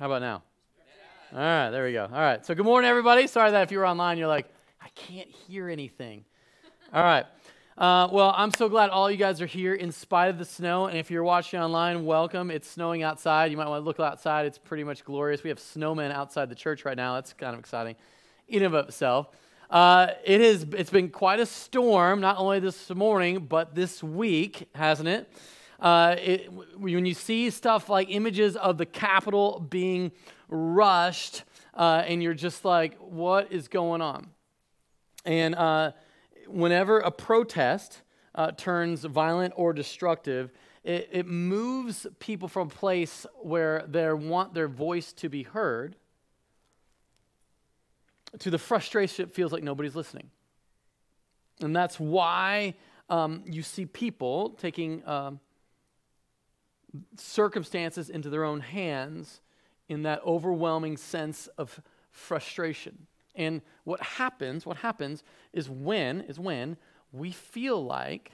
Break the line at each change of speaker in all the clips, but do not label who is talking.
How about now? All right, there we go. All right, so good morning, everybody. Sorry that if you were online, you're like, I can't hear anything. All right. Uh, well, I'm so glad all you guys are here in spite of the snow. And if you're watching online, welcome. It's snowing outside. You might want to look outside. It's pretty much glorious. We have snowmen outside the church right now. That's kind of exciting in and of itself. Uh, it is, it's been quite a storm, not only this morning, but this week, hasn't it? Uh, it, when you see stuff like images of the Capitol being rushed, uh, and you're just like, what is going on? And uh, whenever a protest uh, turns violent or destructive, it, it moves people from a place where they want their voice to be heard to the frustration it feels like nobody's listening. And that's why um, you see people taking. Um, circumstances into their own hands in that overwhelming sense of frustration. And what happens, what happens is when is when we feel like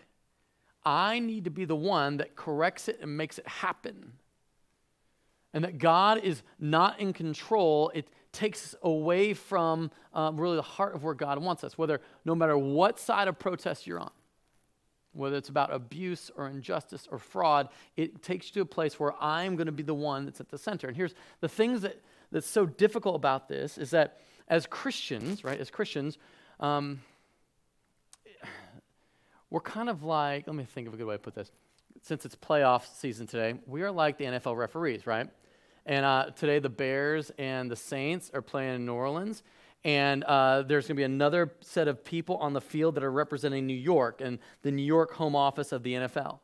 I need to be the one that corrects it and makes it happen. And that God is not in control. It takes us away from um, really the heart of where God wants us, whether no matter what side of protest you're on whether it's about abuse or injustice or fraud, it takes you to a place where I'm going to be the one that's at the center. And here's the things that, that's so difficult about this is that as Christians, right, as Christians, um, we're kind of like, let me think of a good way to put this. Since it's playoff season today, we are like the NFL referees, right? And uh, today the Bears and the Saints are playing in New Orleans and uh, there's going to be another set of people on the field that are representing New York and the New York home office of the NFL.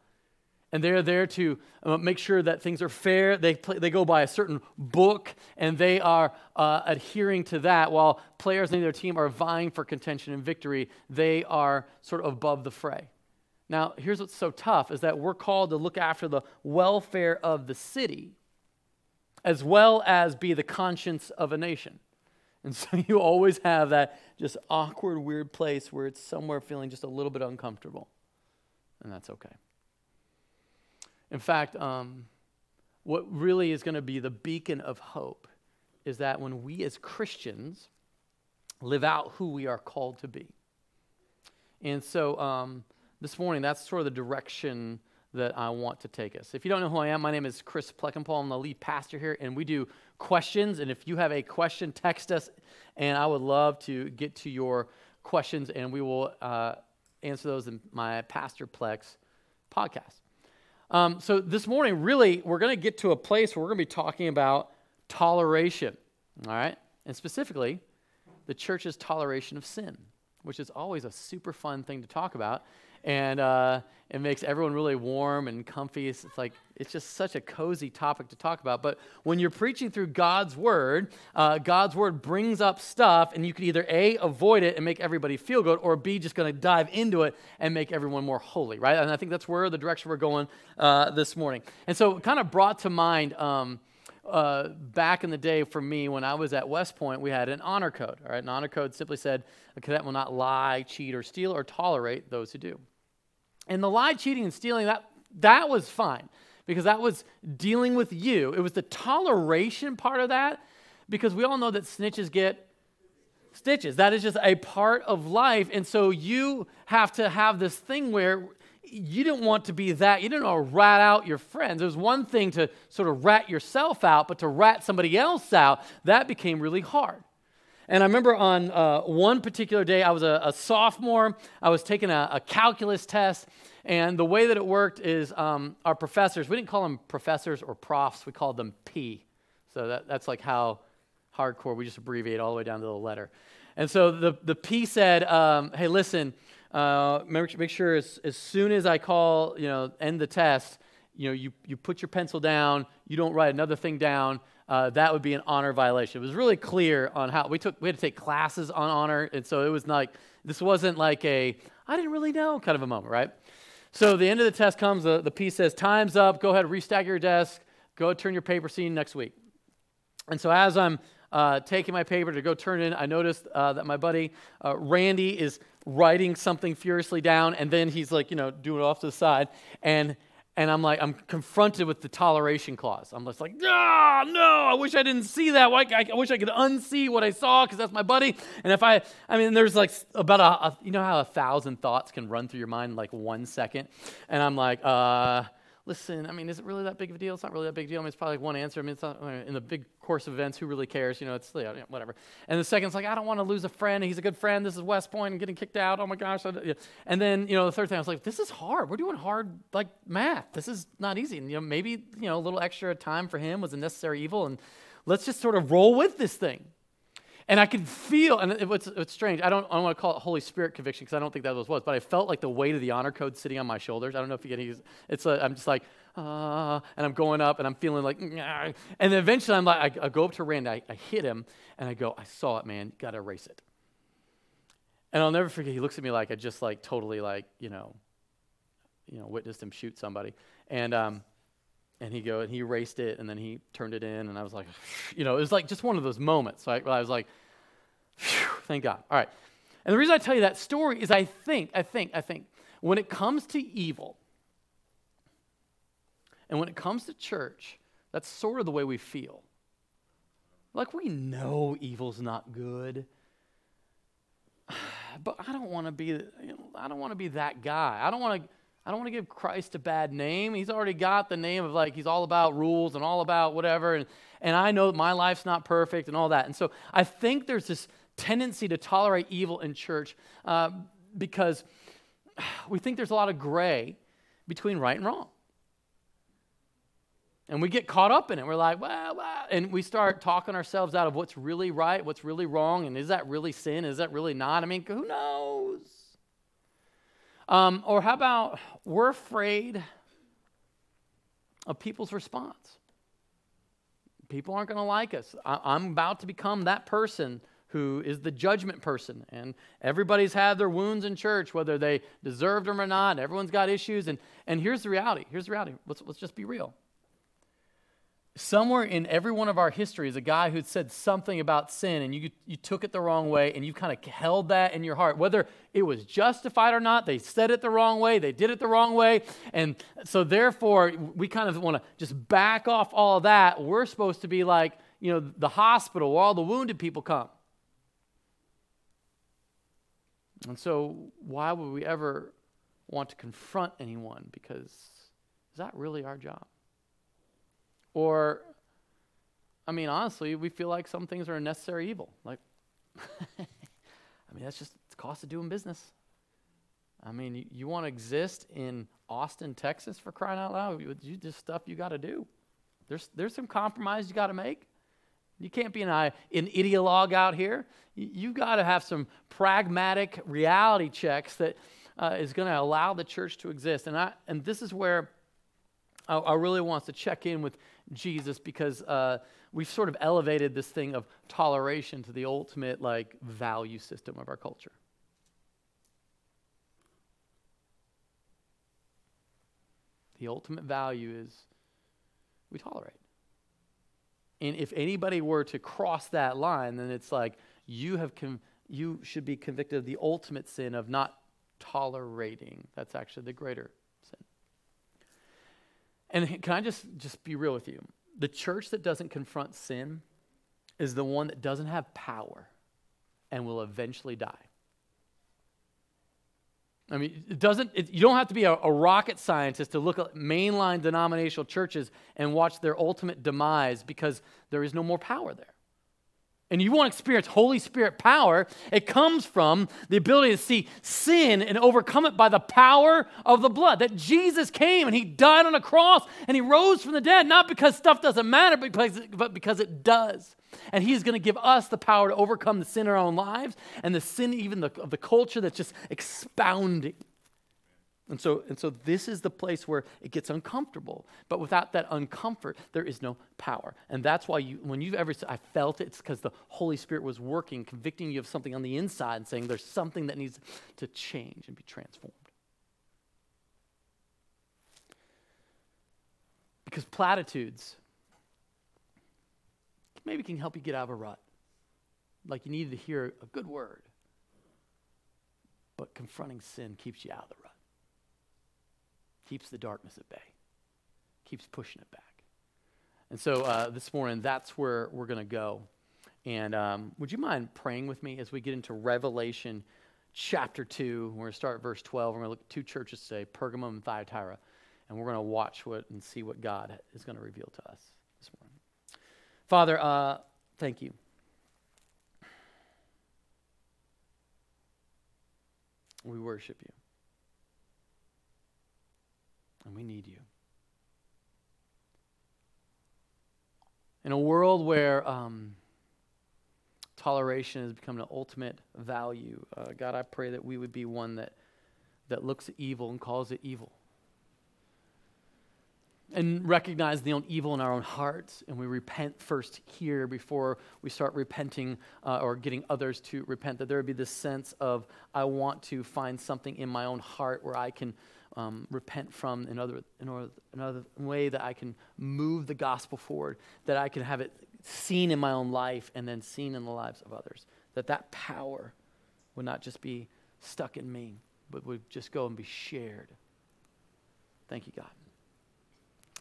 And they're there to uh, make sure that things are fair. They, play, they go by a certain book and they are uh, adhering to that while players in their team are vying for contention and victory. They are sort of above the fray. Now, here's what's so tough is that we're called to look after the welfare of the city as well as be the conscience of a nation. And so you always have that just awkward, weird place where it's somewhere feeling just a little bit uncomfortable. And that's okay. In fact, um, what really is going to be the beacon of hope is that when we as Christians live out who we are called to be. And so um, this morning, that's sort of the direction that I want to take us. If you don't know who I am, my name is Chris Plekenpol. I'm the lead pastor here, and we do questions. And if you have a question, text us, and I would love to get to your questions, and we will uh, answer those in my Pastor Plex podcast. Um, so this morning, really, we're going to get to a place where we're going to be talking about toleration, all right? And specifically, the church's toleration of sin, which is always a super fun thing to talk about and uh, it makes everyone really warm and comfy. It's, like it's just such a cozy topic to talk about. But when you're preaching through God's word, uh, God's word brings up stuff, and you could either a avoid it and make everybody feel good, or b just going to dive into it and make everyone more holy, right? And I think that's where the direction we're going uh, this morning. And so, kind of brought to mind. Um, uh, back in the day for me when I was at West Point, we had an honor code. All right, an honor code simply said a cadet will not lie, cheat, or steal, or tolerate those who do. And the lie, cheating, and stealing, that, that was fine because that was dealing with you. It was the toleration part of that because we all know that snitches get stitches. That is just a part of life. And so you have to have this thing where you didn't want to be that. You didn't want to rat out your friends. There's one thing to sort of rat yourself out, but to rat somebody else out, that became really hard. And I remember on uh, one particular day, I was a, a sophomore. I was taking a, a, calculus test. And the way that it worked is um, our professors, we didn't call them professors or profs, we called them P. So that, that's like how hardcore, we just abbreviate all the way down to the letter. And so the, the P said, um, hey, listen, uh, make, make sure as, as soon as I call, you know, end the test, you know, you, you put your pencil down, you don't write another thing down, uh, that would be an honor violation. It was really clear on how we took. We had to take classes on honor, and so it was like this wasn't like a I didn't really know kind of a moment, right? So the end of the test comes. The, the P says, "Time's up. Go ahead, restack your desk. Go turn your paper. You next week." And so as I'm uh, taking my paper to go turn in, I noticed uh, that my buddy uh, Randy is writing something furiously down, and then he's like, you know, doing it off to the side, and and I'm like, I'm confronted with the toleration clause. I'm just like, ah, no, I wish I didn't see that. I, I wish I could unsee what I saw because that's my buddy. And if I, I mean, there's like about a, a, you know how a thousand thoughts can run through your mind in like one second? And I'm like, uh, listen, I mean, is it really that big of a deal? It's not really that big a deal. I mean, it's probably like one answer. I mean, it's not, in the big course of events, who really cares? You know, it's you know, whatever. And the second's like, I don't want to lose a friend. He's a good friend. This is West Point. I'm getting kicked out. Oh my gosh. And then, you know, the third thing, I was like, this is hard. We're doing hard, like, math. This is not easy. And, you know, maybe, you know, a little extra time for him was a necessary evil. And let's just sort of roll with this thing. And I could feel, and it, it's, strange. I don't, I don't want to call it Holy Spirit conviction because I don't think that was what, it was, but I felt like the weight of the honor code sitting on my shoulders. I don't know if you get it. It's, a, I'm just like, uh, and I'm going up and I'm feeling like, and then eventually I'm like, I, I go up to Randy, I, I, hit him, and I go, I saw it, man, gotta erase it. And I'll never forget, he looks at me like I just like totally like, you know, you know, witnessed him shoot somebody. And, um, and he go and he erased it and then he turned it in and I was like, you know, it was like just one of those moments. Right? I was like, thank God. All right. And the reason I tell you that story is I think, I think, I think when it comes to evil, and when it comes to church, that's sort of the way we feel. Like we know evil's not good. But I don't want to be you know, I don't want to be that guy. I don't want to I don't want to give Christ a bad name. He's already got the name of like he's all about rules and all about whatever and and I know my life's not perfect and all that. And so I think there's this tendency to tolerate evil in church uh, because we think there's a lot of gray between right and wrong. And we get caught up in it. We're like, well, well, and we start talking ourselves out of what's really right, what's really wrong, and is that really sin? Is that really not? I mean, who knows? Um, or how about we're afraid of people's response? People aren't going to like us. I, I'm about to become that person who is the judgment person. And everybody's had their wounds in church, whether they deserved them or not. Everyone's got issues. And, and here's the reality. Here's the reality. Let's, let's just be real somewhere in every one of our histories, a guy who said something about sin and you, you took it the wrong way and you kind of held that in your heart. Whether it was justified or not, they said it the wrong way, they did it the wrong way. And so, therefore, we kind of want to just back off all of that. We're supposed to be like, you know, the hospital where all the wounded people come. And so, why would we ever want to confront anyone? Because is that really our job? Or, I mean, honestly, we feel like some things are a necessary evil. Like, I mean, that's just the cost of doing business. I mean, you, you want to exist in Austin, Texas, for crying out loud? You, you just stuff you got to do. There's, there's some compromise you got to make. You can't be an, an ideologue out here. You, you got to have some pragmatic reality checks that uh, is going to allow the church to exist. And, I, and this is where I, I really want to check in with Jesus because uh, we've sort of elevated this thing of toleration to the ultimate like value system of our culture. The ultimate value is we tolerate. And if anybody were to cross that line, then it's like you have com- you should be convicted of the ultimate sin of not tolerating. That's actually the greater and can I just, just be real with you? The church that doesn't confront sin is the one that doesn't have power and will eventually die. I mean, it doesn't, it, you don't have to be a, a, rocket scientist to look at mainline denominational churches and watch their ultimate demise because there is no more power there and you want to experience Holy Spirit power, it comes from the ability to see sin and overcome it by the power of the blood. That Jesus came and he died on a cross and he rose from the dead, not because stuff doesn't matter, but because, but because it does. And he's going to give us the power to overcome the sin in our own lives and the sin even the, of the culture that's just expounding. And so, and so this is the place where it gets uncomfortable. But without that uncomfort, there is no power. And that's why you, when you've ever said, I felt it, it's because the Holy Spirit was working, convicting you of something on the inside and saying there's something that needs to change and be transformed. Because platitudes maybe can help you get out of a rut. Like you needed to hear a good word. But confronting sin keeps you out of the rut keeps the darkness at bay. keeps pushing it back. And so uh, this morning, that's where we're going to go. And um, would you mind praying with me as we get into Revelation chapter 2? We're going to start verse 12. We're going to look at two churches today, Pergamum and Thyatira. And we're going to watch what and see what God is going to reveal to us this morning. Father, uh, thank you. We worship you. And we need you. In a world where um, toleration has become an ultimate value, uh, God, I pray that we would be one that, that looks at evil and calls it evil. And recognize the own evil in our own hearts, and we repent first here before we start repenting uh, or getting others to repent. That there would be this sense of, I want to find something in my own heart where I can um, repent from in other, in another way that I can move the gospel forward, that I can have it seen in my own life and then seen in the lives of others. That that power would not just be stuck in me, but would just go and be shared. Thank you, God.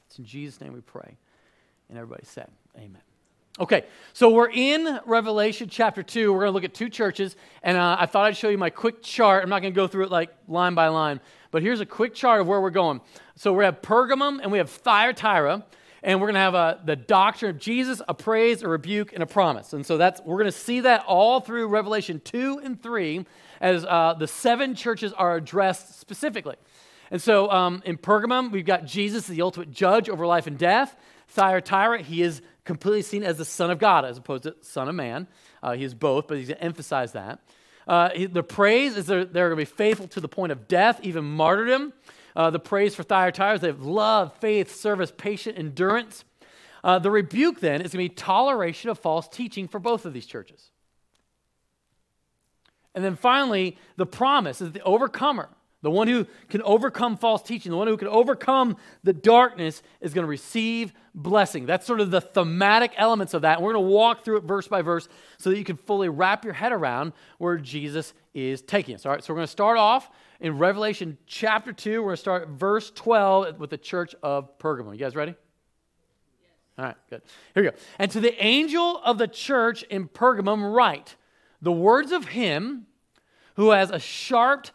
It's in Jesus' name we pray. And everybody said, Amen. Okay, so we're in Revelation chapter 2. We're going to look at two churches, and uh, I thought I'd show you my quick chart. I'm not going to go through it like line by line, but here's a quick chart of where we're going. So we have Pergamum and we have Thyatira, and we're going to have uh, the doctrine of Jesus, a praise, a rebuke, and a promise. And so that's we're going to see that all through Revelation 2 and 3 as uh, the seven churches are addressed specifically. And so um, in Pergamum, we've got Jesus, as the ultimate judge over life and death. Thyatira, he is completely seen as the Son of God as opposed to Son of Man. Uh, he is both, but he's going to emphasize that. Uh, the praise is they're, they're going to be faithful to the point of death, even martyrdom. Uh, the praise for Thyatira is they have love, faith, service, patient endurance. Uh, the rebuke then is going to be toleration of false teaching for both of these churches. And then finally, the promise is the overcomer. The one who can overcome false teaching, the one who can overcome the darkness is going to receive blessing. That's sort of the thematic elements of that. And we're going to walk through it verse by verse so that you can fully wrap your head around where Jesus is taking us. All right, so we're going to start off in Revelation chapter 2. We're going to start verse 12 with the church of Pergamum. You guys ready? All right, good. Here we go. And to the angel of the church in Pergamum, write the words of him who has a sharp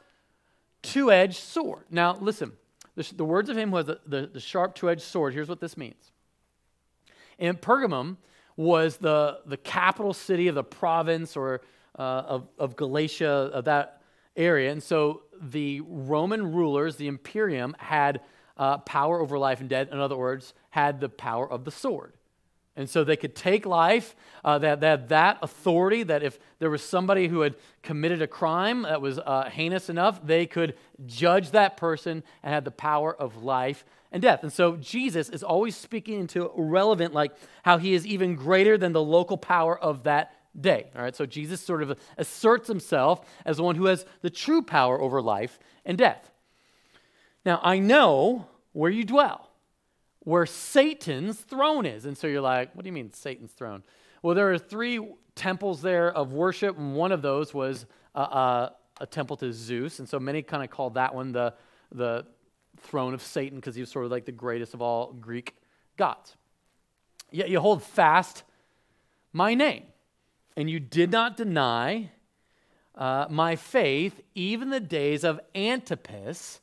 two edged sword. Now, listen, the, the, words of him was the, the, the sharp two edged sword. Here's what this means. And Pergamum was the, the capital city of the province or uh, of, of Galatia, of that area. And so the Roman rulers, the imperium, had uh, power over life and death. In other words, had the power of the sword. And so they could take life, uh, they, had, that authority that if there was somebody who had committed a crime that was uh, heinous enough, they could judge that person and had the power of life and death. And so Jesus is always speaking into relevant, like how he is even greater than the local power of that day. All right, so Jesus sort of asserts himself as the one who has the true power over life and death. Now, I know where you dwell where Satan's throne is. And so you're like, what do you mean Satan's throne? Well, there are three temples there of worship, and one of those was a, a, a temple to Zeus. And so many kind of call that one the, the throne of Satan because he was sort of like the greatest of all Greek gods. Yet you hold fast my name, and you did not deny uh, my faith, even the days of Antipas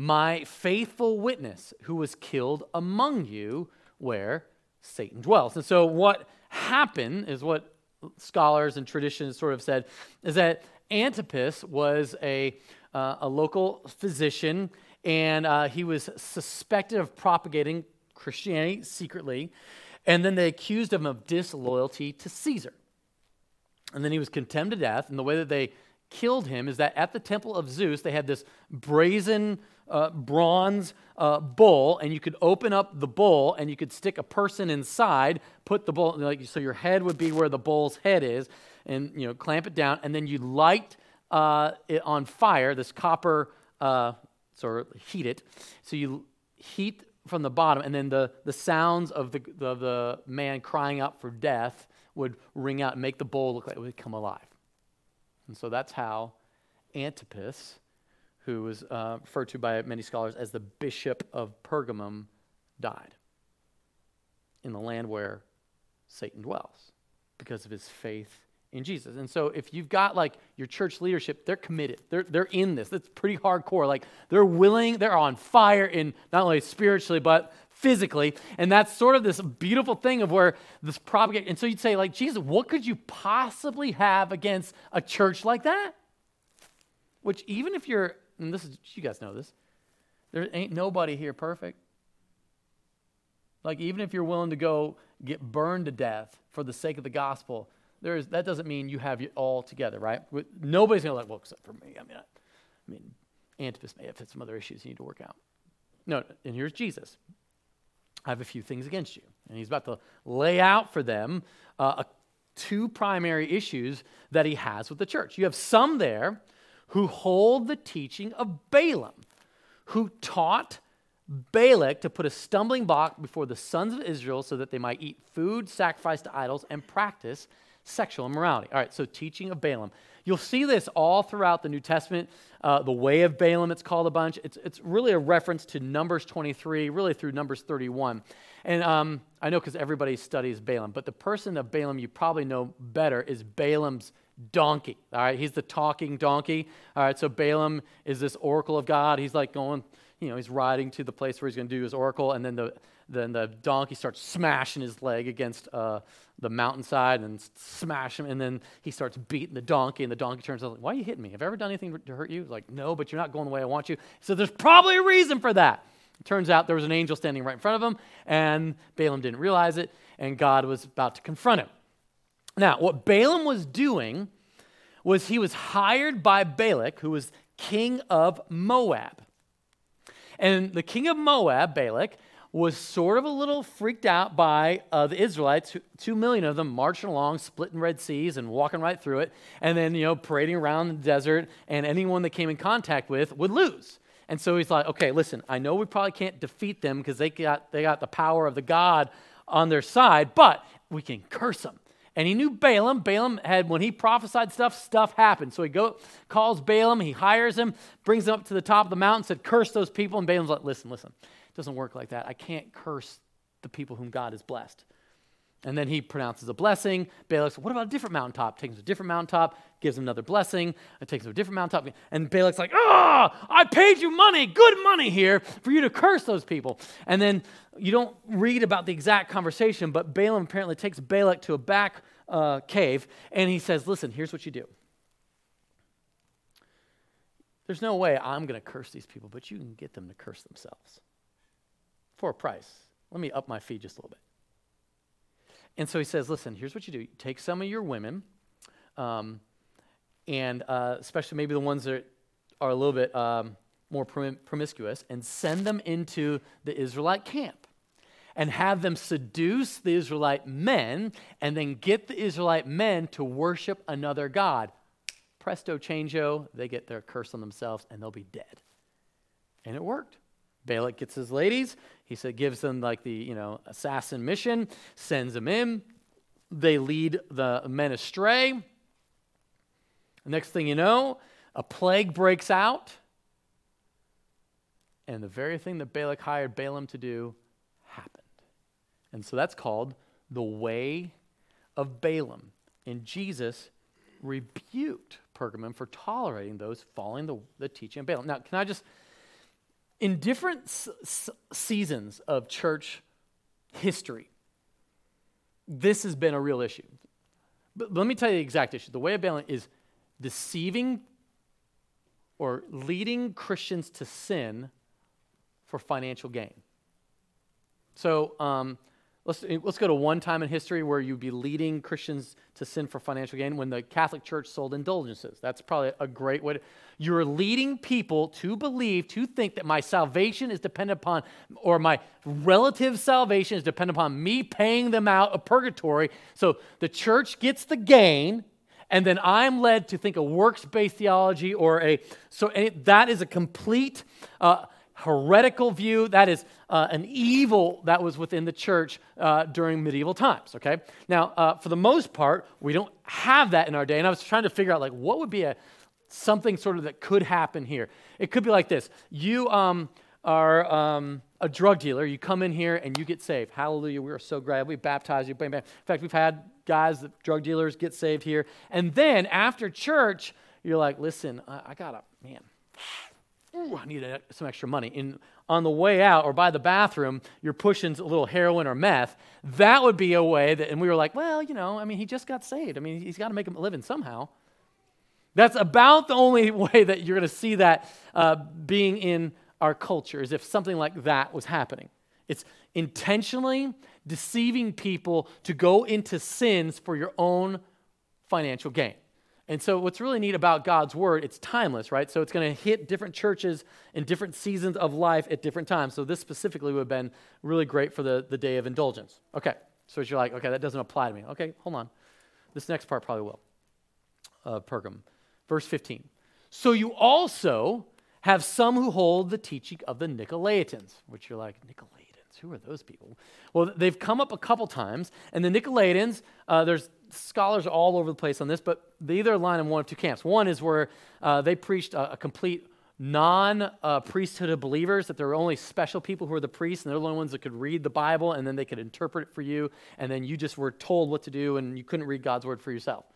my faithful witness who was killed among you where Satan dwells. And so, what happened is what scholars and traditions sort of said is that Antipas was a, uh, a local physician and uh, he was suspected of propagating Christianity secretly. And then they accused him of disloyalty to Caesar. And then he was condemned to death. And the way that they killed him is that at the temple of Zeus, they had this brazen uh, bronze uh, bull, and you could open up the bull and you could stick a person inside, put the bull, like, so your head would be where the bull's head is, and you know, clamp it down, and then you light uh, it on fire, this copper, uh, sort of heat it. So you heat from the bottom, and then the, the sounds of the, of the man crying out for death would ring out and make the bull look like it would come alive. And so that's how Antipas who was uh, referred to by many scholars as the bishop of Pergamum, died in the land where Satan dwells because of his faith in Jesus. And so if you've got like your church leadership, they're committed. They're, they're in this. That's pretty hardcore. Like they're willing, they're on fire in not only spiritually, but physically. And that's sort of this beautiful thing of where this propagate. And so you'd say, like, Jesus, what could you possibly have against a church like that? Which even if you're, and this is, you guys know this, there ain't nobody here perfect. Like, even if you're willing to go get burned to death for the sake of the gospel, there's, that doesn't mean you have it all together, right? Nobody's going to like, well, except for me. I mean, I, I mean, Antipas may have had some other issues you need to work out. No, and here's Jesus. I have a few things against you. And he's about to lay out for them uh, a, two primary issues that he has with the church. You have some there who hold the teaching of Balaam, who taught Balak to put a stumbling block before the sons of Israel so that they might eat food sacrificed to idols and practice sexual immorality. All right, so teaching of Balaam. You'll see this all throughout the New Testament. Uh, the way of Balaam, it's called a bunch. It's, it's really a reference to Numbers 23, really through Numbers 31. And um, I know because everybody studies Balaam, but the person of Balaam you probably know better is Balaam's donkey. All right, he's the talking donkey. All right, so Balaam is this oracle of God. He's like going, you know, he's riding to the place where he's going to do his oracle, and then the then the donkey starts smashing his leg against uh, the mountainside and smash him, and then he starts beating the donkey, and the donkey turns out like, "Why are you hitting me? Have I ever done anything to hurt you?" He's like, "No, but you're not going the way I want you." So there's probably a reason for that. It turns out there was an angel standing right in front of him, and Balaam didn't realize it, and God was about to confront him. Now, what Balaam was doing was he was hired by Balak, who was king of Moab. And the king of Moab, Balak, was sort of a little freaked out by uh, the Israelites, two million of them marching along, splitting Red Seas and walking right through it, and then, you know, parading around the desert, and anyone they came in contact with would lose. And so he's like, okay, listen, I know we probably can't defeat them because they got, they got the power of the God on their side, but we can curse them. And he knew Balaam. Balaam had, when he prophesied stuff, stuff happened. So he go, calls Balaam, he hires him, brings him up to the top of the mountain, said, Curse those people. And Balaam's like, Listen, listen, it doesn't work like that. I can't curse the people whom God has blessed. And then he pronounces a blessing. Balak's, what about a different mountaintop? Takes him to a different mountaintop, gives him another blessing, and takes him to a different mountaintop. And Balak's like, ah, oh, I paid you money, good money here, for you to curse those people. And then you don't read about the exact conversation, but Balaam apparently takes Balak to a back uh, cave, and he says, listen, here's what you do. There's no way I'm going to curse these people, but you can get them to curse themselves for a price. Let me up my fee just a little bit. And so he says, listen, here's what you do. take some of your women, um, and uh, especially maybe the ones that are a little bit um, more prom- promiscuous, and send them into the Israelite camp and have them seduce the Israelite men and then get the Israelite men to worship another God. Presto changeo, they get their curse on themselves and they'll be dead. And it worked. Balak gets his ladies. He said, gives them like the, you know, assassin mission, sends them in. They lead the men astray. Next thing you know, a plague breaks out. And the very thing that Balak hired Balaam to do. And so that's called the way of Balaam. And Jesus rebuked Pergamum for tolerating those following the, the teaching of Balaam. Now, can I just in different s- seasons of church history, this has been a real issue. But let me tell you the exact issue. The way of Balaam is deceiving or leading Christians to sin for financial gain. So, um, Let's, let's go to one time in history where you'd be leading Christians to sin for financial gain when the Catholic Church sold indulgences. That's probably a great way to. You're leading people to believe, to think that my salvation is dependent upon, or my relative salvation is dependent upon me paying them out of purgatory. So the church gets the gain, and then I'm led to think a works based theology or a. So that is a complete. Uh, heretical view. That is uh, an evil that was within the church uh, during medieval times. Okay. Now, uh, for the most part, we don't have that in our day. And I was trying to figure out like what would be a something sort of that could happen here. It could be like this: you um, are um, a drug dealer, you come in here and you get saved. Hallelujah. We are so glad. We baptize you. In fact, we've had guys, that drug dealers, get saved here. And then after church, you're like, listen, I, I got to, man, ooh, I need some extra money. And on the way out or by the bathroom, you're pushing a little heroin or meth. That would be a way that, and we were like, well, you know, I mean, he just got saved. I mean, he's got to make a living somehow. That's about the only way that you're going to see that uh, being in our culture, is if something like that was happening. It's intentionally deceiving people to go into sins for your own financial gain. And so, what's really neat about God's word, it's timeless, right? So, it's going to hit different churches in different seasons of life at different times. So, this specifically would have been really great for the, the day of indulgence. Okay, so you're like, okay, that doesn't apply to me. Okay, hold on. This next part probably will. Uh, Pergam. Verse 15. So, you also have some who hold the teaching of the Nicolaitans, which you're like, Nicolaitans? Who are those people? Well, they've come up a couple times, and the Nicolaitans, uh, there's scholars all over the place on this, but they either line in one of two camps. One is where uh, they preached a, a complete non uh, priesthood of believers, that there were only special people who were the priests, and they're the only ones that could read the Bible, and then they could interpret it for you, and then you just were told what to do, and you couldn't read God's word for yourself.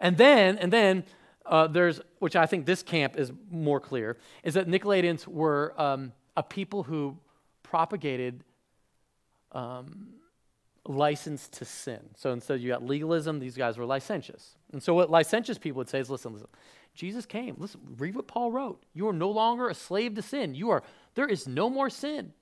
And then, and then uh, there's, which I think this camp is more clear, is that Nicolaitans were um, a people who propagated um, license to sin. So instead, you got legalism, these guys were licentious. And so, what licentious people would say is listen, listen, Jesus came. Listen, read what Paul wrote. You are no longer a slave to sin. You are, there is no more sin.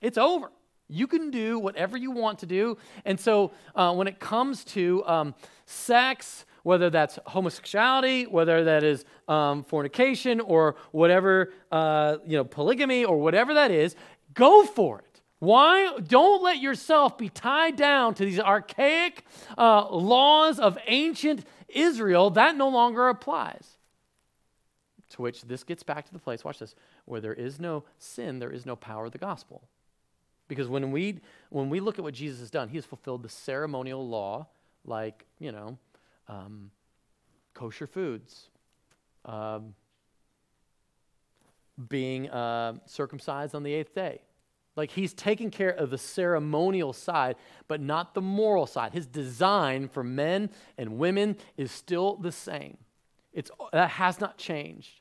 It's over. You can do whatever you want to do. And so, uh, when it comes to um, sex, whether that's homosexuality, whether that is um, fornication, or whatever, uh, you know, polygamy, or whatever that is, go for it. Why? Don't let yourself be tied down to these archaic uh, laws of ancient Israel. That no longer applies. To which this gets back to the place, watch this, where there is no sin, there is no power of the gospel. Because when we, when we look at what Jesus has done, he has fulfilled the ceremonial law, like, you know, um, kosher foods, um, being uh, circumcised on the eighth day like he's taking care of the ceremonial side, but not the moral side. His design for men and women is still the same. It's, that has not changed.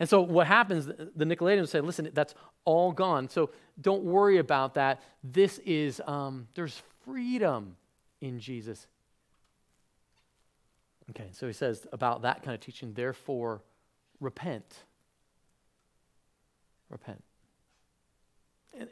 And so what happens, the Nicolaitans say, listen, that's all gone. So don't worry about that. This is, um, there's freedom in Jesus. Okay, so he says about that kind of teaching, therefore, repent. Repent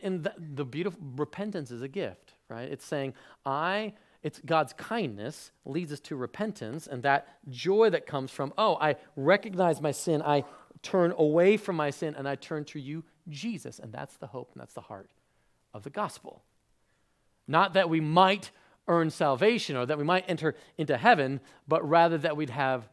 and the, the beautiful repentance is a gift, right? It's saying, I, it's God's kindness leads us to repentance, and that joy that comes from, oh, I recognize my sin, I turn away from my sin, and I turn to you, Jesus. And that's the hope and that's the heart of the gospel. Not that we might earn salvation or that we might enter into heaven, but rather that we'd have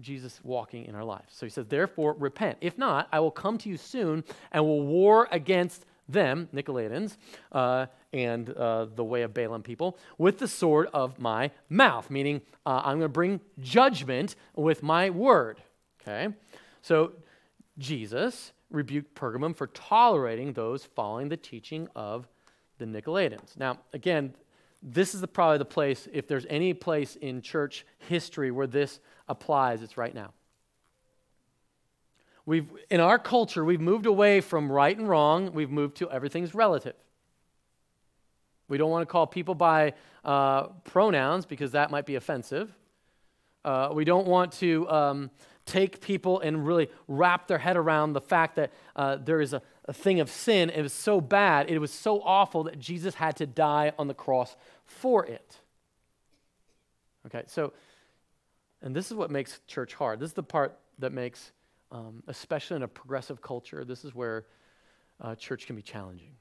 Jesus walking in our lives. So he says, Therefore, repent. If not, I will come to you soon and will war against them, Nicolaitans, uh, and uh, the way of Balaam people, with the sword of my mouth, meaning uh, I'm going to bring judgment with my word. Okay? So Jesus rebuked Pergamum for tolerating those following the teaching of the Nicolaitans. Now, again, this is the, probably the place, if there's any place in church history where this applies, it's right now. We've, in our culture, we've moved away from right and wrong, we've moved to everything's relative. We don't want to call people by uh, pronouns because that might be offensive. Uh, we don't want to um, take people and really wrap their head around the fact that uh, there is a, a thing of sin. It was so bad, it was so awful that Jesus had to die on the cross for it. Okay, so, and this is what makes church hard. This is the part that makes, um, especially in a progressive culture, this is where uh, church can be challenging.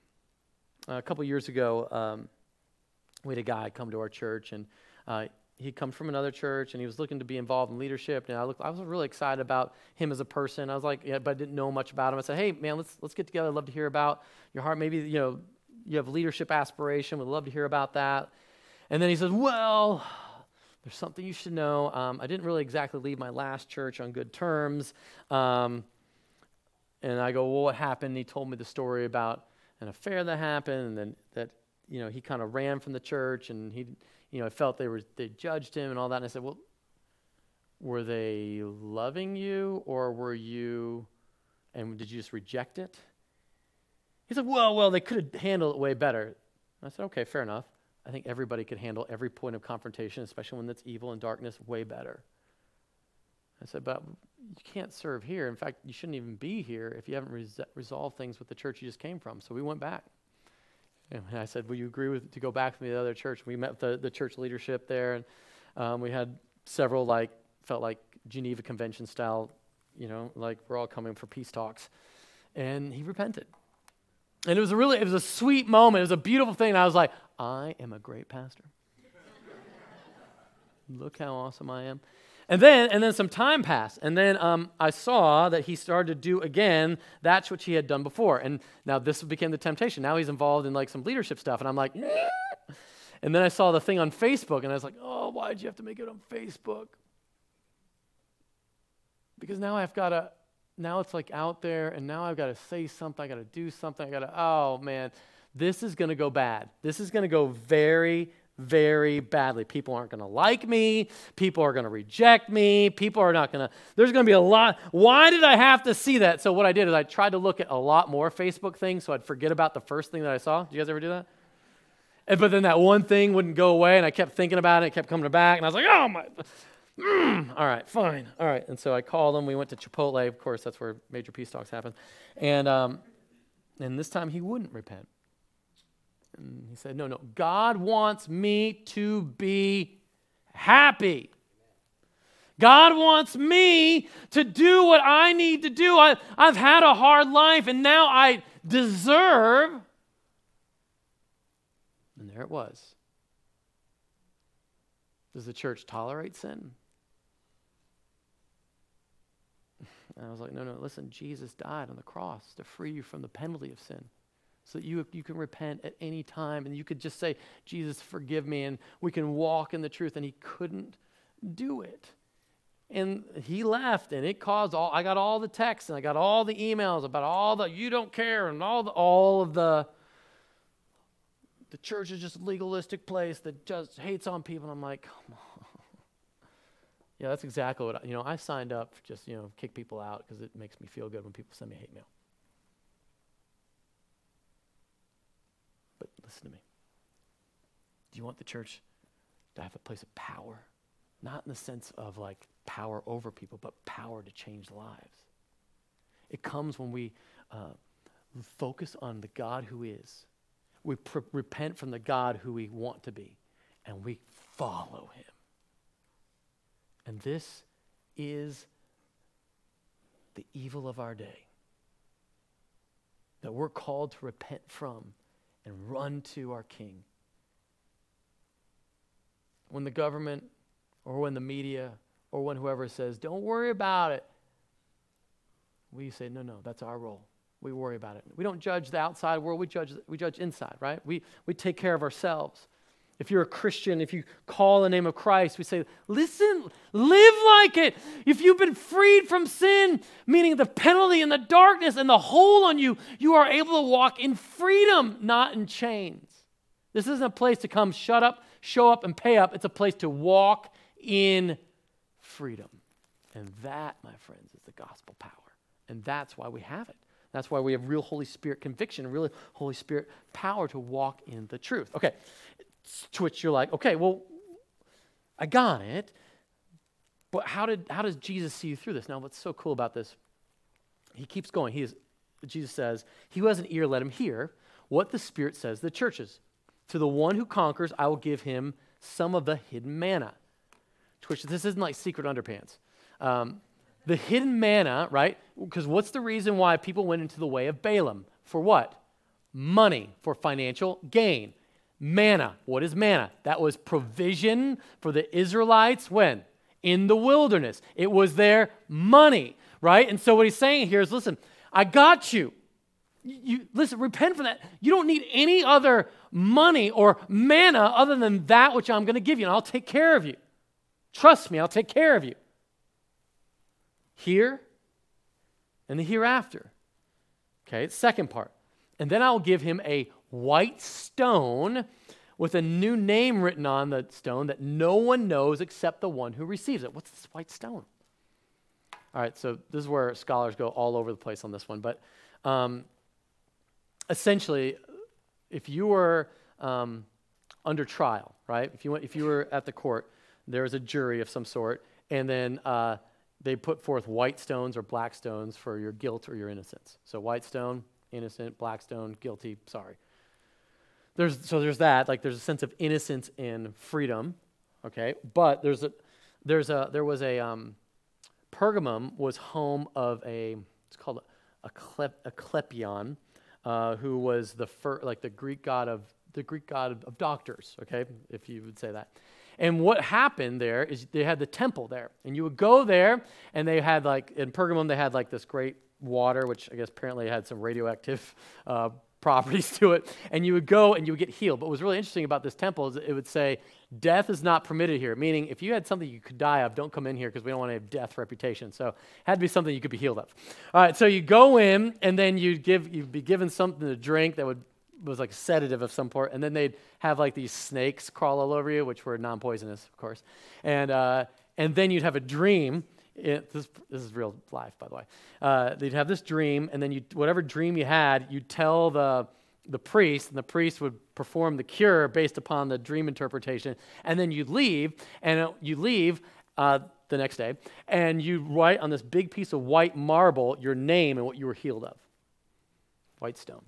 Uh, a couple years ago, um, we had a guy come to our church, and uh, he comes from another church and he was looking to be involved in leadership. And I, looked, I was really excited about him as a person. I was like, yeah, but I didn't know much about him. I said, hey, man, let's, let's get together. I'd love to hear about your heart. Maybe, you know, you have leadership aspiration. We'd love to hear about that. And then he says, well, there's something you should know. Um, I didn't really exactly leave my last church on good terms. Um, And I go, well, what happened? He told me the story about an affair that happened and then that, you know, he kind of ran from the church and he, you know, I felt they were, they judged him and all that. And I said, well, were they loving you or were you, and did you just reject it? He said, well, well, they could have handled it way better. I said, okay, fair enough. I think everybody could handle every point of confrontation, especially when it's evil and darkness, way better. I said, but you can't serve here. In fact, you shouldn't even be here if you haven't res- resolved things with the church you just came from. So we went back. And I said, will you agree with to go back to the other church? We met with the, the church leadership there, and um, we had several, like, felt like Geneva Convention style, you know, like we're all coming for peace talks. And he repented. And it was a really, it was a sweet moment. It was a beautiful thing. I was like, I am a great pastor. Look how awesome I am. And then, and then some time passed, and then um, I saw that he started to do again that's what he had done before. And now this became the temptation. Now he's involved in like some leadership stuff, and I'm like, and then I saw the thing on Facebook, and I was like, oh, why'd you have to make it on Facebook? Because now I've got to, now it's like out there, and now I've got to say something, I got to do something, I got to, oh man, this is going to go bad. This is going to go very, very badly. People aren't going to like me. People are going to reject me. People are not going to, there's going to be a lot. Why did I have to see that? So, what I did is I tried to look at a lot more Facebook things so I'd forget about the first thing that I saw. Do you guys ever do that? And, but then that one thing wouldn't go away, and I kept thinking about it. It kept coming back, and I was like, oh my. Mm, all right, fine. All right. And so I called him. We went to Chipotle. Of course, that's where major peace talks happen. And, um, and this time he wouldn't repent. And he said, No, no. God wants me to be happy. God wants me to do what I need to do. I, I've had a hard life and now I deserve. And there it was. Does the church tolerate sin? And I was like, no, no, listen, Jesus died on the cross to free you from the penalty of sin. So that you, you can repent at any time and you could just say, Jesus, forgive me, and we can walk in the truth. And he couldn't do it. And he left, and it caused all, I got all the texts and I got all the emails about all the, you don't care, and all, the, all of the, the church is just a legalistic place that just hates on people. And I'm like, come on. Yeah, that's exactly what I, you know. I signed up just you know kick people out because it makes me feel good when people send me hate mail. But listen to me. Do you want the church to have a place of power? Not in the sense of like power over people, but power to change lives. It comes when we uh, focus on the God who is. We pr- repent from the God who we want to be, and we follow him. And this is the evil of our day that we're called to repent from and run to our King. When the government or when the media or when whoever says, don't worry about it, we say, no, no, that's our role. We worry about it. We don't judge the outside world, we judge, we judge inside, right? We, we take care of ourselves. If you're a Christian, if you call the name of Christ, we say, listen, live like it. If you've been freed from sin, meaning the penalty and the darkness and the hole on you, you are able to walk in freedom, not in chains. This isn't a place to come shut up, show up, and pay up. It's a place to walk in freedom. And that, my friends, is the gospel power. And that's why we have it. That's why we have real Holy Spirit conviction, real Holy Spirit power to walk in the truth. Okay, to which you're like, okay, well, I got it. But how did how does Jesus see you through this? Now, what's so cool about this? He keeps going. He is, Jesus says, He who has an ear, let him hear what the Spirit says the churches. To the one who conquers, I will give him some of the hidden manna. Which this isn't like secret underpants. Um, the hidden manna, right? Because what's the reason why people went into the way of Balaam? For what? Money, for financial gain. Manna. What is manna? That was provision for the Israelites when? In the wilderness. It was their money, right? And so what he's saying here is listen, I got you. You listen, repent for that. You don't need any other money or manna other than that which I'm going to give you, and I'll take care of you. Trust me, I'll take care of you. Here and the hereafter. Okay, second part. And then I'll give him a white stone with a new name written on the stone that no one knows except the one who receives it. What's this white stone? All right, so this is where scholars go all over the place on this one. But um, essentially, if you were um, under trial, right? If you, went, if you were at the court, there was a jury of some sort, and then uh, they put forth white stones or black stones for your guilt or your innocence. So white stone, innocent, black stone, guilty, sorry. There's, so there's that, like there's a sense of innocence and freedom, okay? But there's a, there's a, there was a, um, Pergamum was home of a, it's called a, a, Clepion, uh, who was the fir- like the Greek god of the Greek god of, of doctors, okay, if you would say that. And what happened there is they had the temple there, and you would go there, and they had like in Pergamum they had like this great water, which I guess apparently had some radioactive uh, properties to it, and you would go and you would get healed. But what was really interesting about this temple is it would say, death is not permitted here, meaning if you had something you could die of, don't come in here because we don't want to have death reputation. So it had to be something you could be healed of. All right, so you go in, and then you'd, give, you'd be given something to drink that would was like a sedative of some sort, and then they'd have like these snakes crawl all over you, which were non-poisonous, of course, and uh, and then you'd have a dream. It, this, this, is real life, by the way. Uh, they'd have this dream, and then you, whatever dream you had, you'd tell the the priest, and the priest would perform the cure based upon the dream interpretation, and then you'd leave, and you leave uh, the next day, and you write on this big piece of white marble your name and what you were healed of. White stone.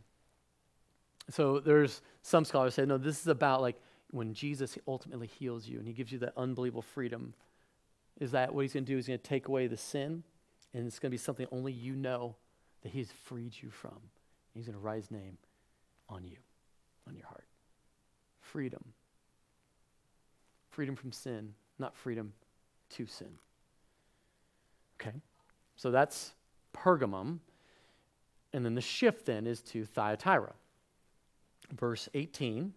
So there's some scholars say, no, this is about like when Jesus ultimately heals you and he gives you that unbelievable freedom. Is that what he's going to do? He's going to take away the sin, and it's going to be something only you know that he's freed you from. He's going to write his name on you, on your heart. Freedom. Freedom from sin, not freedom to sin. Okay? So that's Pergamum. And then the shift then is to Thyatira verse 18.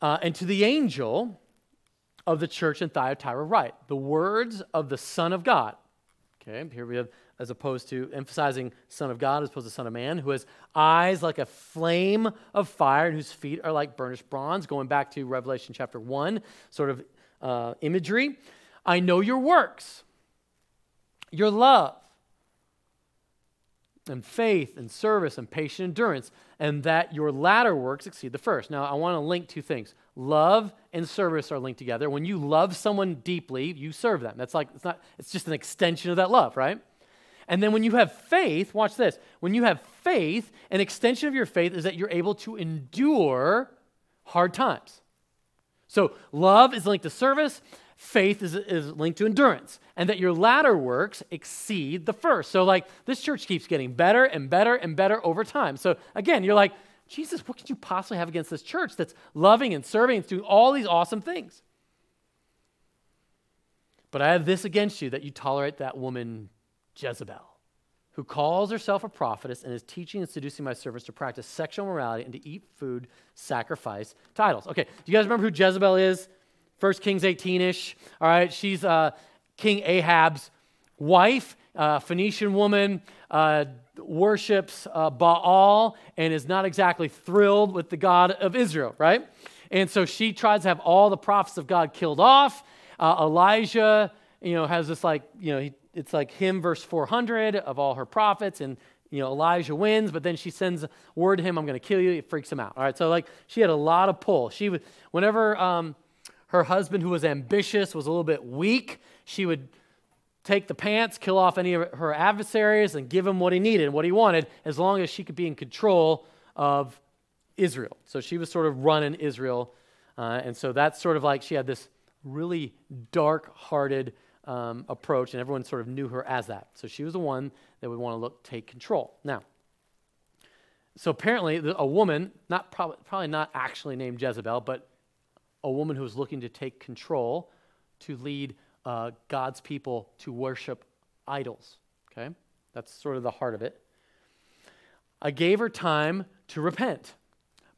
Uh, and to the angel of the church in Thyatira, right? the words of the Son of God. Okay, here we have, as opposed to emphasizing Son of God as opposed to Son of Man, who has eyes like a flame of fire and whose feet are like burnished bronze, going back to Revelation chapter 1, sort of uh, imagery. I know your works, your love and faith and service and patient endurance, and that your latter works exceed the first. Now, I want to link two things. Love and service are linked together. When you love someone deeply, you serve them. That's like it's not it's just an extension of that love, right? And then when you have faith, watch this. When you have faith, an extension of your faith is that you're able to endure hard times. So, love is linked to service, faith is, is linked to endurance and that your latter works exceed the first. So, like, this church keeps getting better and better and better over time. So, again, you're like, Jesus, what could you possibly have against this church that's loving and serving and doing all these awesome things? But I have this against you that you tolerate that woman, Jezebel, who calls herself a prophetess and is teaching and seducing my servants to practice sexual morality and to eat food sacrificed to idols. Okay, do you guys remember who Jezebel is? 1 Kings 18 ish. All right, she's uh, King Ahab's wife, uh, Phoenician woman, uh, worships uh, Baal and is not exactly thrilled with the God of Israel, right? And so she tries to have all the prophets of God killed off. Uh, Elijah, you know, has this like, you know, he, it's like him verse 400 of all her prophets, and you know, Elijah wins, but then she sends word to him, I'm going to kill you. It freaks him out. All right, so like she had a lot of pull. She would, whenever um, her husband, who was ambitious, was a little bit weak. She would take the pants, kill off any of her adversaries, and give him what he needed, what he wanted, as long as she could be in control of Israel. So she was sort of running Israel. Uh, and so that's sort of like she had this really dark hearted um, approach, and everyone sort of knew her as that. So she was the one that would want to look, take control. Now, so apparently, a woman, not probably, probably not actually named Jezebel, but a woman who was looking to take control to lead uh, God's people to worship idols. Okay? That's sort of the heart of it. I gave her time to repent,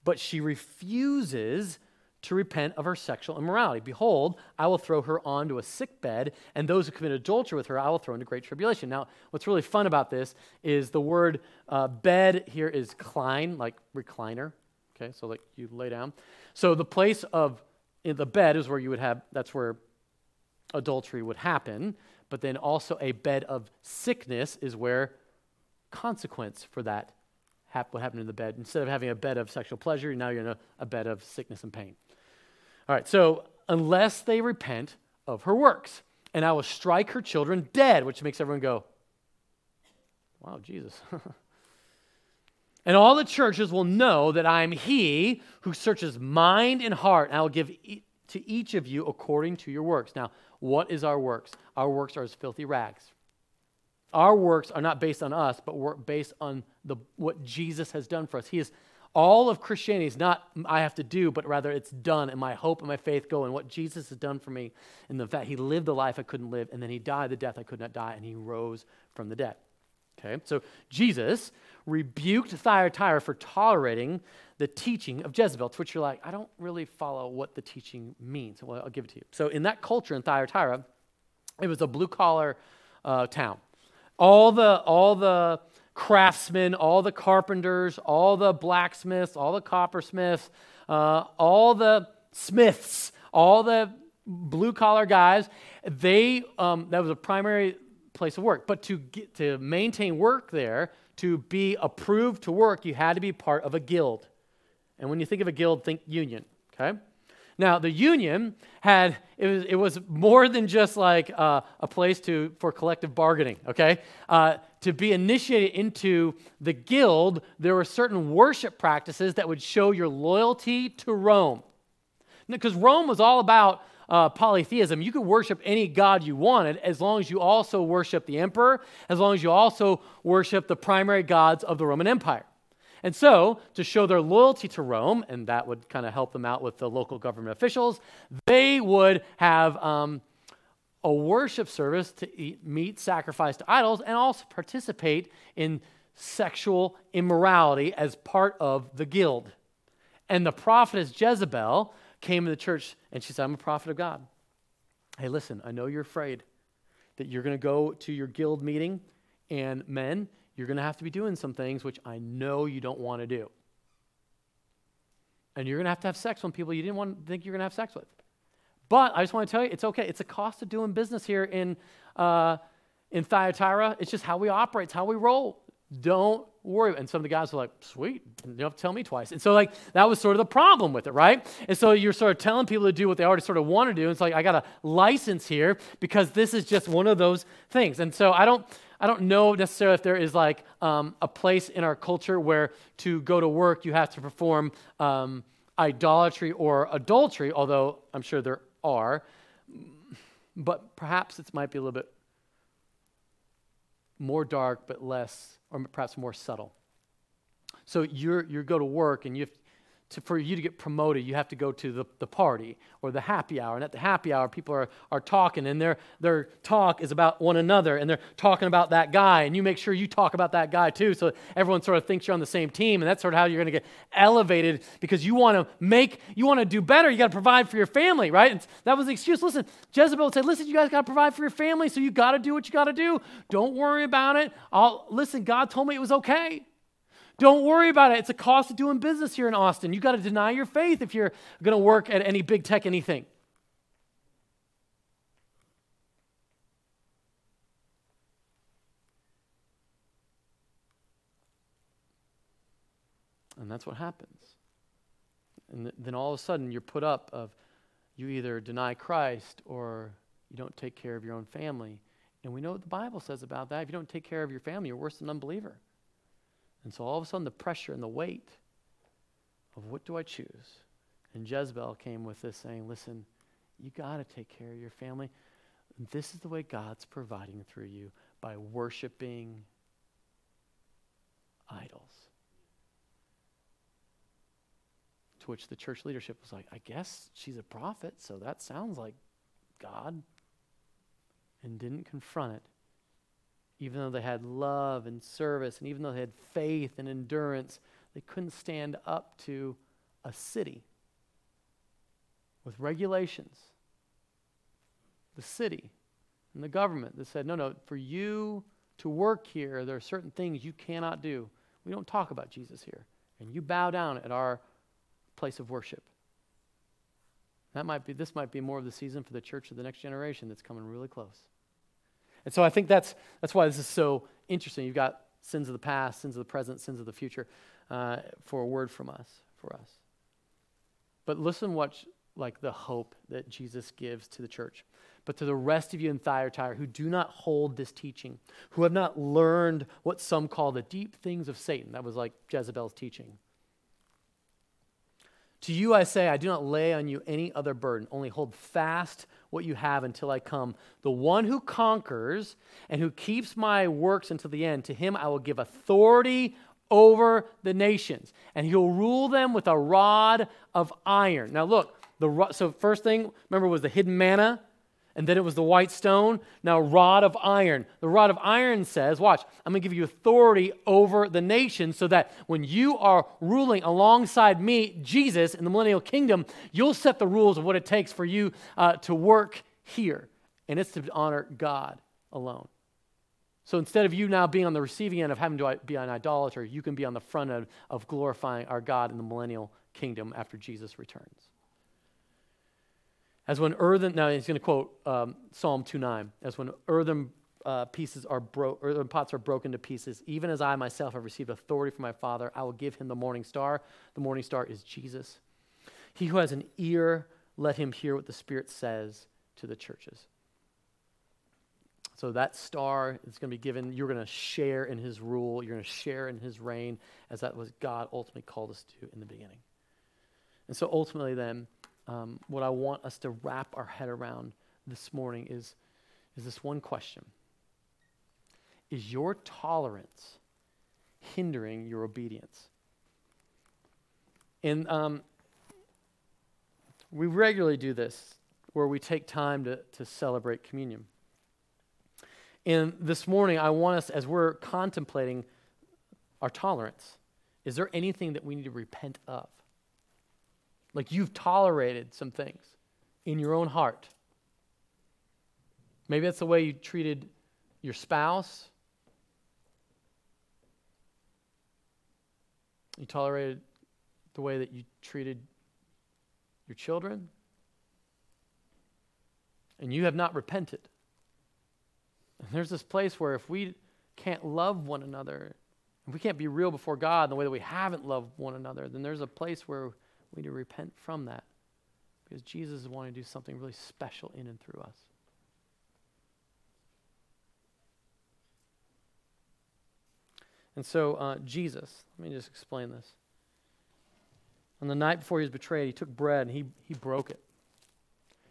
but she refuses to repent of her sexual immorality. Behold, I will throw her onto a sick bed, and those who commit adultery with her I will throw into great tribulation. Now, what's really fun about this is the word uh, bed here is kline, like recliner. Okay, so like you lay down. So the place of the bed is where you would have, that's where adultery would happen. But then also a bed of sickness is where consequence for that hap- what happened in the bed. Instead of having a bed of sexual pleasure, now you're in a, a bed of sickness and pain. All right, so unless they repent of her works, and I will strike her children dead, which makes everyone go, wow, Jesus. and all the churches will know that I am he who searches mind and heart, and I will give e- to each of you according to your works. Now, what is our works? Our works are as filthy rags. Our works are not based on us, but work based on the, what Jesus has done for us. He is all of Christianity is not I have to do, but rather it's done, and my hope and my faith go in what Jesus has done for me, and the fact He lived the life I couldn't live, and then He died the death I could not die, and He rose from the dead. Okay, so Jesus rebuked Thyatira for tolerating the teaching of Jezebel, to which you're like, I don't really follow what the teaching means. Well, I'll give it to you. So in that culture in Thyatira, it was a blue collar uh, town. All the all the craftsmen, all the carpenters, all the blacksmiths, all the coppersmiths, uh, all the smiths, all the blue collar guys, they um, that was a primary place of work. But to get, to maintain work there, to be approved to work, you had to be part of a guild. And when you think of a guild, think union. Okay. Now, the union had, it was, it was more than just like uh, a place to, for collective bargaining, okay? Uh, to be initiated into the guild, there were certain worship practices that would show your loyalty to Rome. Because Rome was all about uh, polytheism. You could worship any god you wanted as long as you also worship the emperor, as long as you also worship the primary gods of the Roman Empire. And so, to show their loyalty to Rome, and that would kind of help them out with the local government officials, they would have um, a worship service to eat meat sacrificed to idols and also participate in sexual immorality as part of the guild. And the prophetess Jezebel came to the church and she said, I'm a prophet of God. Hey, listen, I know you're afraid that you're going to go to your guild meeting and men, you're going to have to be doing some things which I know you don't want to do. And you're going to have to have sex with people you didn't want to think you're going to have sex with. But I just want to tell you, it's okay. It's a cost of doing business here in, uh, in Thyatira. It's just how we operate, it's how we roll. Don't worry. And some of the guys were like, sweet, you don't have to tell me twice. And so, like, that was sort of the problem with it, right? And so you're sort of telling people to do what they already sort of want to do. And it's like, I got a license here because this is just one of those things. And so I don't, I don't know necessarily if there is like um, a place in our culture where to go to work you have to perform um, idolatry or adultery, although I'm sure there are. But perhaps it might be a little bit more dark, but less, or perhaps more subtle. So you're, you go to work and you have, to, for you to get promoted, you have to go to the, the party or the happy hour. And at the happy hour, people are, are talking, and their, their talk is about one another, and they're talking about that guy. And you make sure you talk about that guy too, so everyone sort of thinks you're on the same team. And that's sort of how you're going to get elevated because you want to make, you want to do better. You got to provide for your family, right? And that was the excuse. Listen, Jezebel said, listen, you guys got to provide for your family, so you got to do what you got to do. Don't worry about it. I'll, listen, God told me it was okay. Don't worry about it. It's a cost of doing business here in Austin. You got to deny your faith if you're going to work at any big tech anything. And that's what happens. And then all of a sudden you're put up of you either deny Christ or you don't take care of your own family. And we know what the Bible says about that. If you don't take care of your family, you're worse than an unbeliever. And so all of a sudden, the pressure and the weight of what do I choose? And Jezebel came with this saying, listen, you got to take care of your family. This is the way God's providing through you by worshiping idols. To which the church leadership was like, I guess she's a prophet, so that sounds like God. And didn't confront it even though they had love and service, and even though they had faith and endurance, they couldn't stand up to a city. with regulations, the city and the government that said, no, no, for you to work here, there are certain things you cannot do. We don't talk about Jesus here. And you bow down at our place of worship. That might be, this might be more of the season for the church of the next generation that's coming really close. And so I think that's, that's why this is so interesting. You've got sins of the past, sins of the present, sins of the future uh, for a word from us, for us. But listen what, like the hope that Jesus gives to the church. But to the rest of you in Thyatira who do not hold this teaching, who have not learned what some call the deep things of Satan, that was like Jezebel's teaching to you I say, I do not lay on you any other burden, only hold fast what you have until I come. The one who conquers and who keeps my works until the end, to him I will give authority over the nations, and he'll rule them with a rod of iron. Now, look, the so first thing, remember, was the hidden manna and then it was the white stone. Now, rod of iron. The rod of iron says, Watch, I'm going to give you authority over the nation so that when you are ruling alongside me, Jesus, in the millennial kingdom, you'll set the rules of what it takes for you uh, to work here. And it's to honor God alone. So instead of you now being on the receiving end of having to be an idolater, you can be on the front end of glorifying our God in the millennial kingdom after Jesus returns. As when earthen, now he's going to quote um, Psalm 2.9, as when earthen uh, pieces are broke, earthen pots are broken to pieces, even as I myself have received authority from my Father, I will give him the morning star. The morning star is Jesus. He who has an ear, let him hear what the Spirit says to the churches. So that star is going to be given. You're going to share in his rule. You're going to share in his reign, as that was God ultimately called us to in the beginning. And so ultimately, then, um, what I want us to wrap our head around this morning is, is this one question Is your tolerance hindering your obedience? And um, we regularly do this where we take time to, to celebrate communion. And this morning, I want us, as we're contemplating our tolerance, is there anything that we need to repent of? Like you've tolerated some things in your own heart. Maybe that's the way you treated your spouse. You tolerated the way that you treated your children. And you have not repented. And there's this place where if we can't love one another, if we can't be real before God in the way that we haven't loved one another, then there's a place where we need to repent from that because Jesus is wanting to do something really special in and through us. And so, uh, Jesus, let me just explain this. On the night before he was betrayed, he took bread and he, he broke it.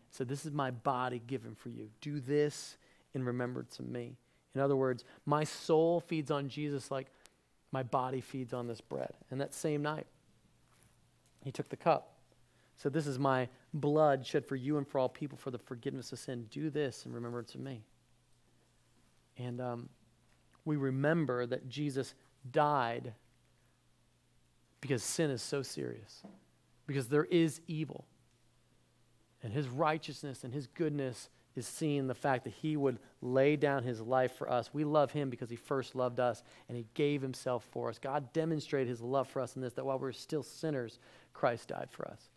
He said, This is my body given for you. Do this in remembrance of me. In other words, my soul feeds on Jesus like my body feeds on this bread. And that same night, he took the cup. Said, This is my blood shed for you and for all people for the forgiveness of sin. Do this in remembrance of me. And um, we remember that Jesus died because sin is so serious, because there is evil. And his righteousness and his goodness is seeing the fact that he would lay down his life for us. We love him because he first loved us and he gave himself for us. God demonstrated his love for us in this that while we are still sinners, Christ died for us.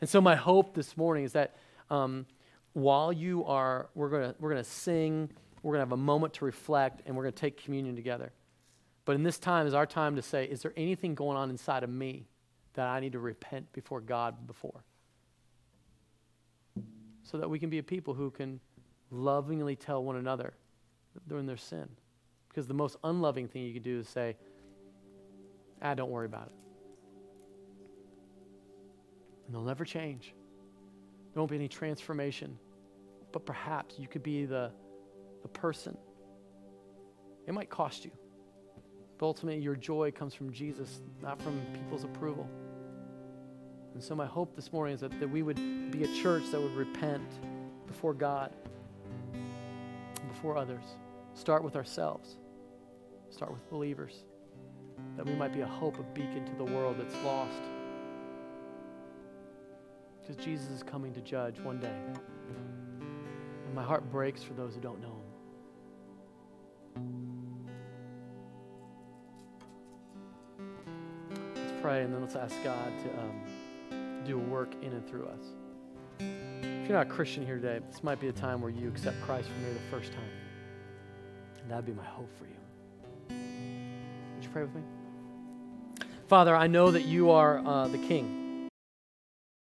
And so, my hope this morning is that um, while you are, we're going we're gonna sing, we're going to have a moment to reflect, and we're going to take communion together. But in this time is our time to say, is there anything going on inside of me that I need to repent before God before? so that we can be a people who can lovingly tell one another they're in their sin. Because the most unloving thing you can do is say, ah, don't worry about it. And they'll never change. There won't be any transformation. But perhaps you could be the, the person. It might cost you. But ultimately, your joy comes from Jesus, not from people's approval. And so, my hope this morning is that, that we would be a church that would repent before God, before others. Start with ourselves, start with believers, that we might be a hope, a beacon to the world that's lost. Because Jesus is coming to judge one day. And my heart breaks for those who don't know him. Let's pray and then let's ask God to um, do a work in and through us. If you're not a Christian here today, this might be a time where you accept Christ for maybe the first time. And that'd be my hope for you. Would you pray with me? Father, I know that you are uh, the King